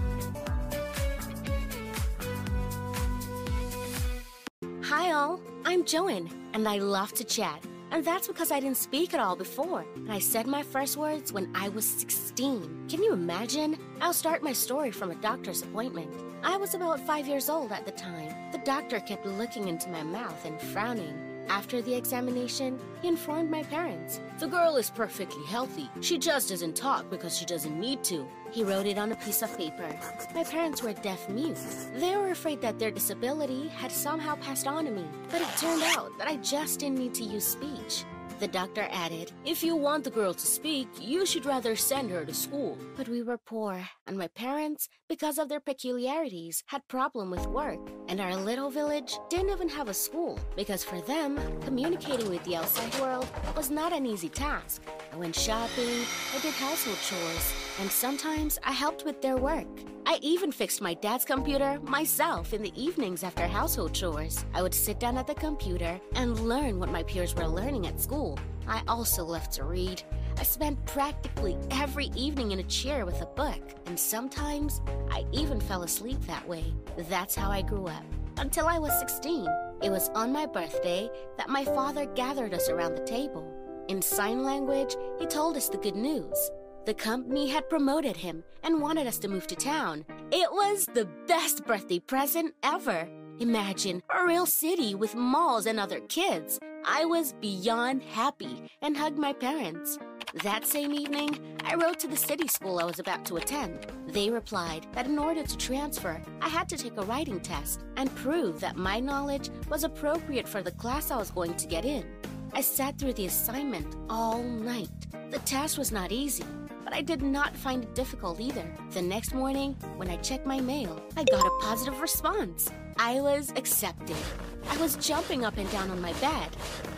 Hi all, I'm Joan, and I love to chat. And that's because I didn't speak at all before. And I said my first words when I was 16. Can you imagine? I'll start my story from a doctor's appointment. I was about five years old at the time. The doctor kept looking into my mouth and frowning. After the examination, he informed my parents. The girl is perfectly healthy. She just doesn't talk because she doesn't need to. He wrote it on a piece of paper. My parents were deaf mute. They were afraid that their disability had somehow passed on to me, but it turned out that I just didn't need to use speech. The doctor added, If you want the girl to speak, you should rather send her to school. But we were poor, and my parents, because of their peculiarities, had problem with work. And our little village didn't even have a school, because for them, communicating with the outside world was not an easy task. I went shopping, I did household chores, and sometimes I helped with their work. I even fixed my dad's computer myself in the evenings after household chores. I would sit down at the computer and learn what my peers were learning at school. I also loved to read. I spent practically every evening in a chair with a book, and sometimes I even fell asleep that way. That's how I grew up. Until I was 16. It was on my birthday that my father gathered us around the table. In sign language, he told us the good news. The company had promoted him and wanted us to move to town. It was the best birthday present ever. Imagine a real city with malls and other kids. I was beyond happy and hugged my parents. That same evening, I wrote to the city school I was about to attend. They replied that in order to transfer, I had to take a writing test and prove that my knowledge was appropriate for the class I was going to get in. I sat through the assignment all night. The test was not easy, but I did not find it difficult either. The next morning, when I checked my mail, I got a positive response. I was accepted. I was jumping up and down on my bed.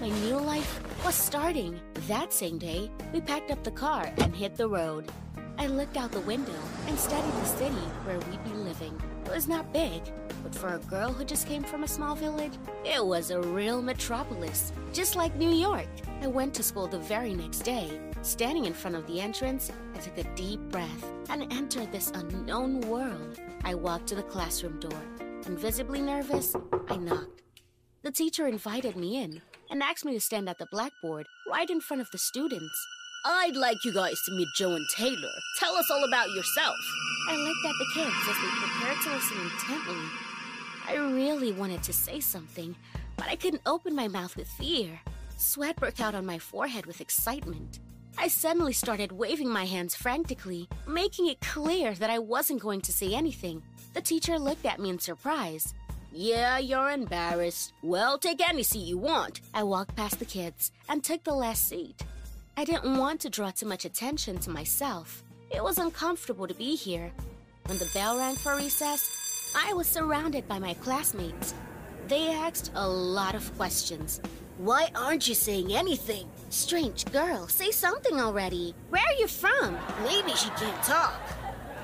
My new life was starting. That same day, we packed up the car and hit the road. I looked out the window and studied the city where we'd be living. It was not big, But for a girl who just came from a small village, it was a real metropolis, just like New York. I went to school the very next day. Standing in front of the entrance, I took a deep breath and entered this unknown world. I walked to the classroom door, and visibly nervous, I knocked. The teacher invited me in and asked me to stand at the blackboard right in front of the students. I'd like you guys to meet Joan Taylor. Tell us all about yourself. I looked at the kids as they prepared to listen intently. I really wanted to say something, but I couldn't open my mouth with fear. Sweat broke out on my forehead with excitement. I suddenly started waving my hands frantically, making it clear that I wasn't going to say anything. The teacher looked at me in surprise. Yeah, you're embarrassed. Well, take any seat you want. I walked past the kids and took the last seat. I didn't want to draw too much attention to myself. It was uncomfortable to be here. When the bell rang for recess, I was surrounded by my classmates. They asked a lot of questions. Why aren't you saying anything? Strange girl, say something already. Where are you from? Maybe she can't talk.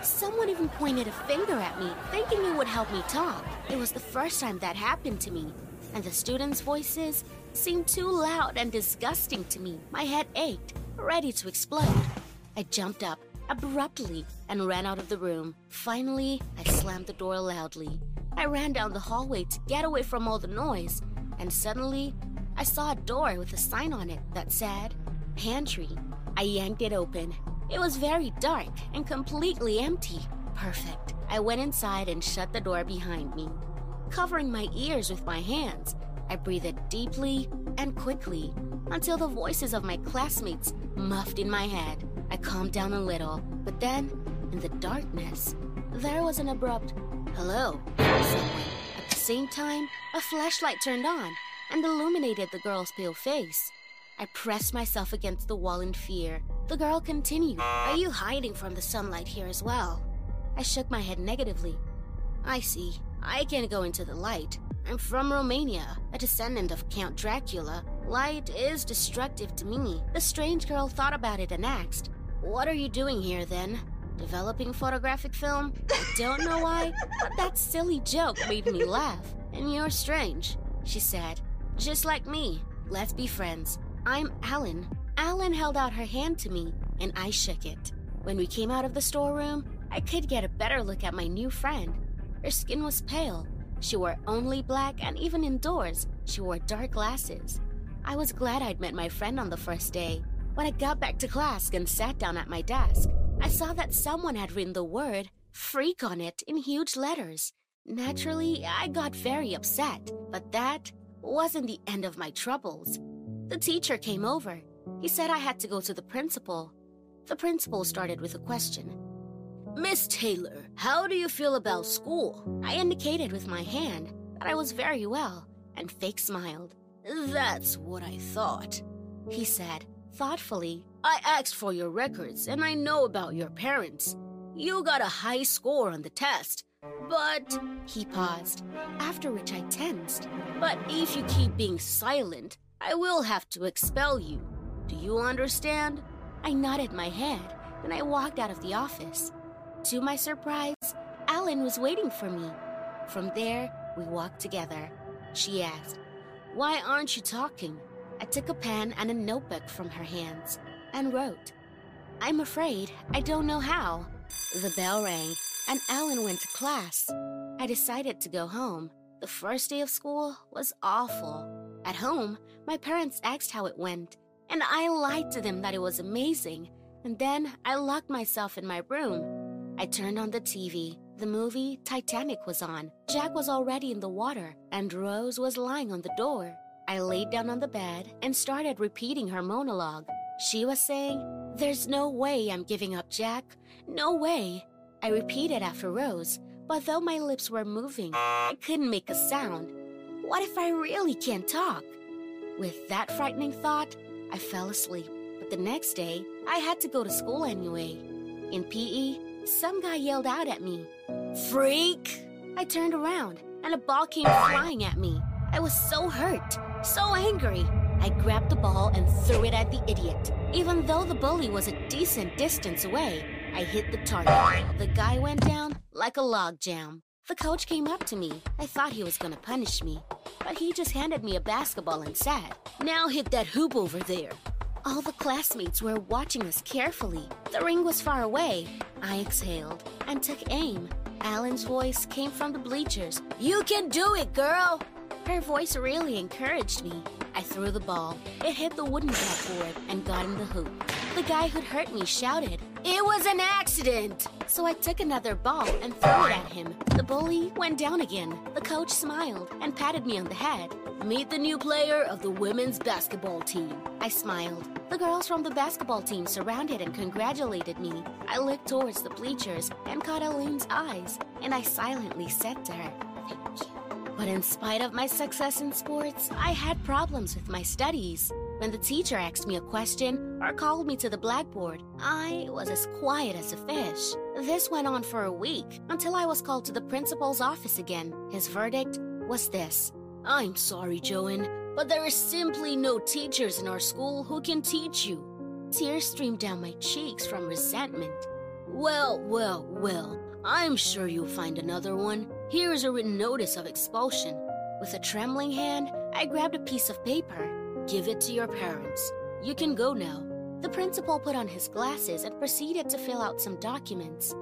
Someone even pointed a finger at me, thinking it would help me talk. It was the first time that happened to me. And the students' voices seemed too loud and disgusting to me. My head ached, ready to explode. I jumped up abruptly and ran out of the room. Finally, I slammed the door loudly. I ran down the hallway to get away from all the noise, and suddenly, I saw a door with a sign on it that said, Pantry. I yanked it open. It was very dark and completely empty. Perfect. I went inside and shut the door behind me. Covering my ears with my hands, I breathed deeply and quickly until the voices of my classmates muffed in my head. I calmed down a little, but then, in the darkness, there was an abrupt hello. At the same time, a flashlight turned on and illuminated the girl's pale face. I pressed myself against the wall in fear. The girl continued, Are you hiding from the sunlight here as well? I shook my head negatively. I see. I can't go into the light. I'm from Romania, a descendant of Count Dracula. Light is destructive to me. The strange girl thought about it and asked, What are you doing here then? Developing photographic film? I don't know why, but that silly joke made me laugh. And you're strange, she said. Just like me. Let's be friends. I'm Alan. Alan held out her hand to me, and I shook it. When we came out of the storeroom, I could get a better look at my new friend. Her skin was pale, she wore only black, and even indoors, she wore dark glasses. I was glad I'd met my friend on the first day. When I got back to class and sat down at my desk, I saw that someone had written the word freak on it in huge letters. Naturally, I got very upset, but that wasn't the end of my troubles. The teacher came over. He said I had to go to the principal. The principal started with a question Miss Taylor, how do you feel about school? I indicated with my hand that I was very well, and Fake smiled. That's what I thought, he said, thoughtfully. I asked for your records, and I know about your parents. You got a high score on the test, but. He paused, after which I tensed. But if you keep being silent, I will have to expel you. Do you understand? I nodded my head, and I walked out of the office. To my surprise, Alan was waiting for me. From there, we walked together. She asked, Why aren't you talking? I took a pen and a notebook from her hands and wrote, I'm afraid I don't know how. The bell rang and Alan went to class. I decided to go home. The first day of school was awful. At home, my parents asked how it went, and I lied to them that it was amazing. And then I locked myself in my room I turned on the TV. The movie Titanic was on. Jack was already in the water, and Rose was lying on the door. I laid down on the bed and started repeating her monologue. She was saying, There's no way I'm giving up Jack. No way. I repeated after Rose, but though my lips were moving, I couldn't make a sound. What if I really can't talk? With that frightening thought, I fell asleep. But the next day, I had to go to school anyway. In PE, some guy yelled out at me, Freak! I turned around and a ball came flying at me. I was so hurt, so angry. I grabbed the ball and threw it at the idiot. Even though the bully was a decent distance away, I hit the target. The guy went down like a log jam. The coach came up to me. I thought he was gonna punish me, but he just handed me a basketball and said, Now hit that hoop over there. All the classmates were watching us carefully. The ring was far away. I exhaled and took aim. Alan's voice came from the bleachers. You can do it, girl! Her voice really encouraged me. I threw the ball. It hit the wooden backboard and got in the hoop. The guy who'd hurt me shouted, It was an accident! So I took another ball and threw it at him. The bully went down again. The coach smiled and patted me on the head. Meet the new player of the women's basketball team. I smiled. The girls from the basketball team surrounded and congratulated me. I looked towards the bleachers and caught Eileen's eyes, and I silently said to her, Thank you. But in spite of my success in sports, I had problems with my studies. When the teacher asked me a question or called me to the blackboard, I was as quiet as a fish. This went on for a week until I was called to the principal's office again. His verdict was this I'm sorry, Joan, but there is simply no teachers in our school who can teach you. Tears streamed down my cheeks from resentment. Well, well, well, I'm sure you'll find another one. Here is a written notice of expulsion. With a trembling hand, I grabbed a piece of paper. Give it to your parents. You can go now. The principal put on his glasses and proceeded to fill out some documents.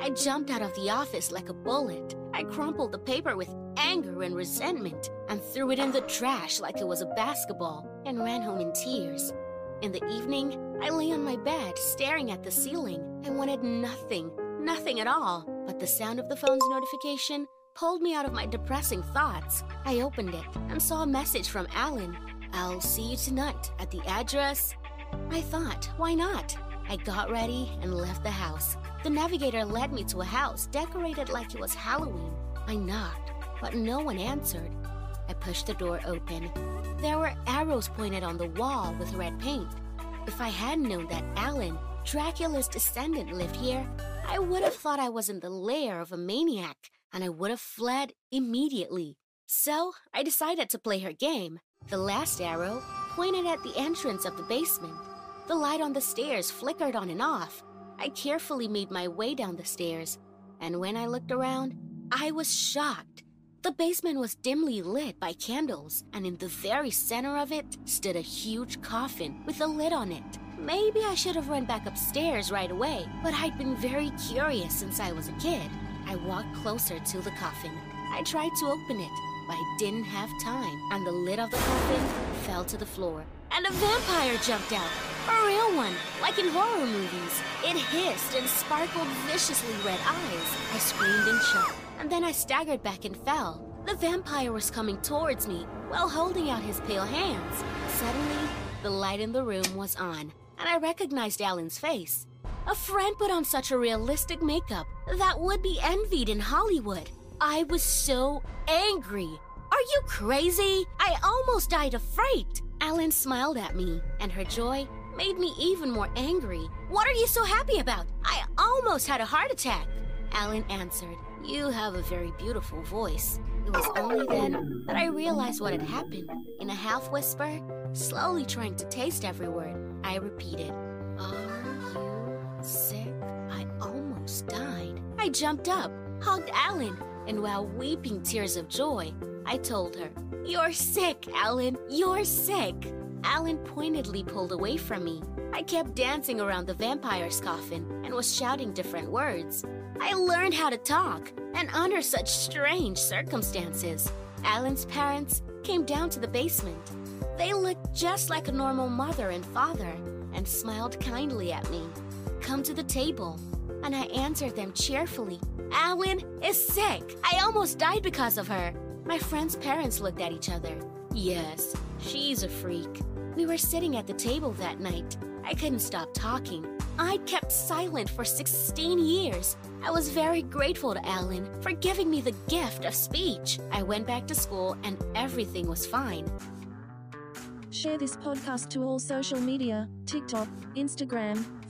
I jumped out of the office like a bullet. I crumpled the paper with anger and resentment and threw it in the trash like it was a basketball and ran home in tears. In the evening, I lay on my bed staring at the ceiling. I wanted nothing, nothing at all. But the sound of the phone's notification pulled me out of my depressing thoughts. I opened it and saw a message from Alan. I'll see you tonight at the address. I thought, why not? I got ready and left the house. The navigator led me to a house decorated like it was Halloween. I knocked, but no one answered. I pushed the door open. There were arrows pointed on the wall with red paint. If I had known that Alan, Dracula's descendant, lived here, I would have thought I was in the lair of a maniac and I would have fled immediately. So I decided to play her game. The last arrow pointed at the entrance of the basement. The light on the stairs flickered on and off. I carefully made my way down the stairs, and when I looked around, I was shocked. The basement was dimly lit by candles, and in the very center of it stood a huge coffin with a lid on it. Maybe I should have run back upstairs right away, but I'd been very curious since I was a kid. I walked closer to the coffin. I tried to open it, but I didn't have time, and the lid of the coffin fell to the floor. And a vampire jumped out. A real one, like in horror movies. It hissed and sparkled viciously red eyes. I screamed in shock, and then I staggered back and fell. The vampire was coming towards me while holding out his pale hands. Suddenly, the light in the room was on, and I recognized Alan's face. A friend put on such a realistic makeup that would be envied in Hollywood. I was so angry. Are you crazy? I almost died of fright. Alan smiled at me, and her joy made me even more angry. What are you so happy about? I almost had a heart attack. Alan answered, You have a very beautiful voice. It was only then that I realized what had happened. In a half whisper, slowly trying to taste every word, I repeated, Are you sick? I almost died. I jumped up, hugged Alan, and while weeping tears of joy, I told her, You're sick, Alan. You're sick. Alan pointedly pulled away from me. I kept dancing around the vampire's coffin and was shouting different words. I learned how to talk, and under such strange circumstances, Alan's parents came down to the basement. They looked just like a normal mother and father and smiled kindly at me. Come to the table, and I answered them cheerfully. Alan is sick. I almost died because of her. My friend's parents looked at each other. Yes, she's a freak. We were sitting at the table that night. I couldn't stop talking. I kept silent for 16 years. I was very grateful to Alan for giving me the gift of speech. I went back to school and everything was fine. Share this podcast to all social media TikTok, Instagram,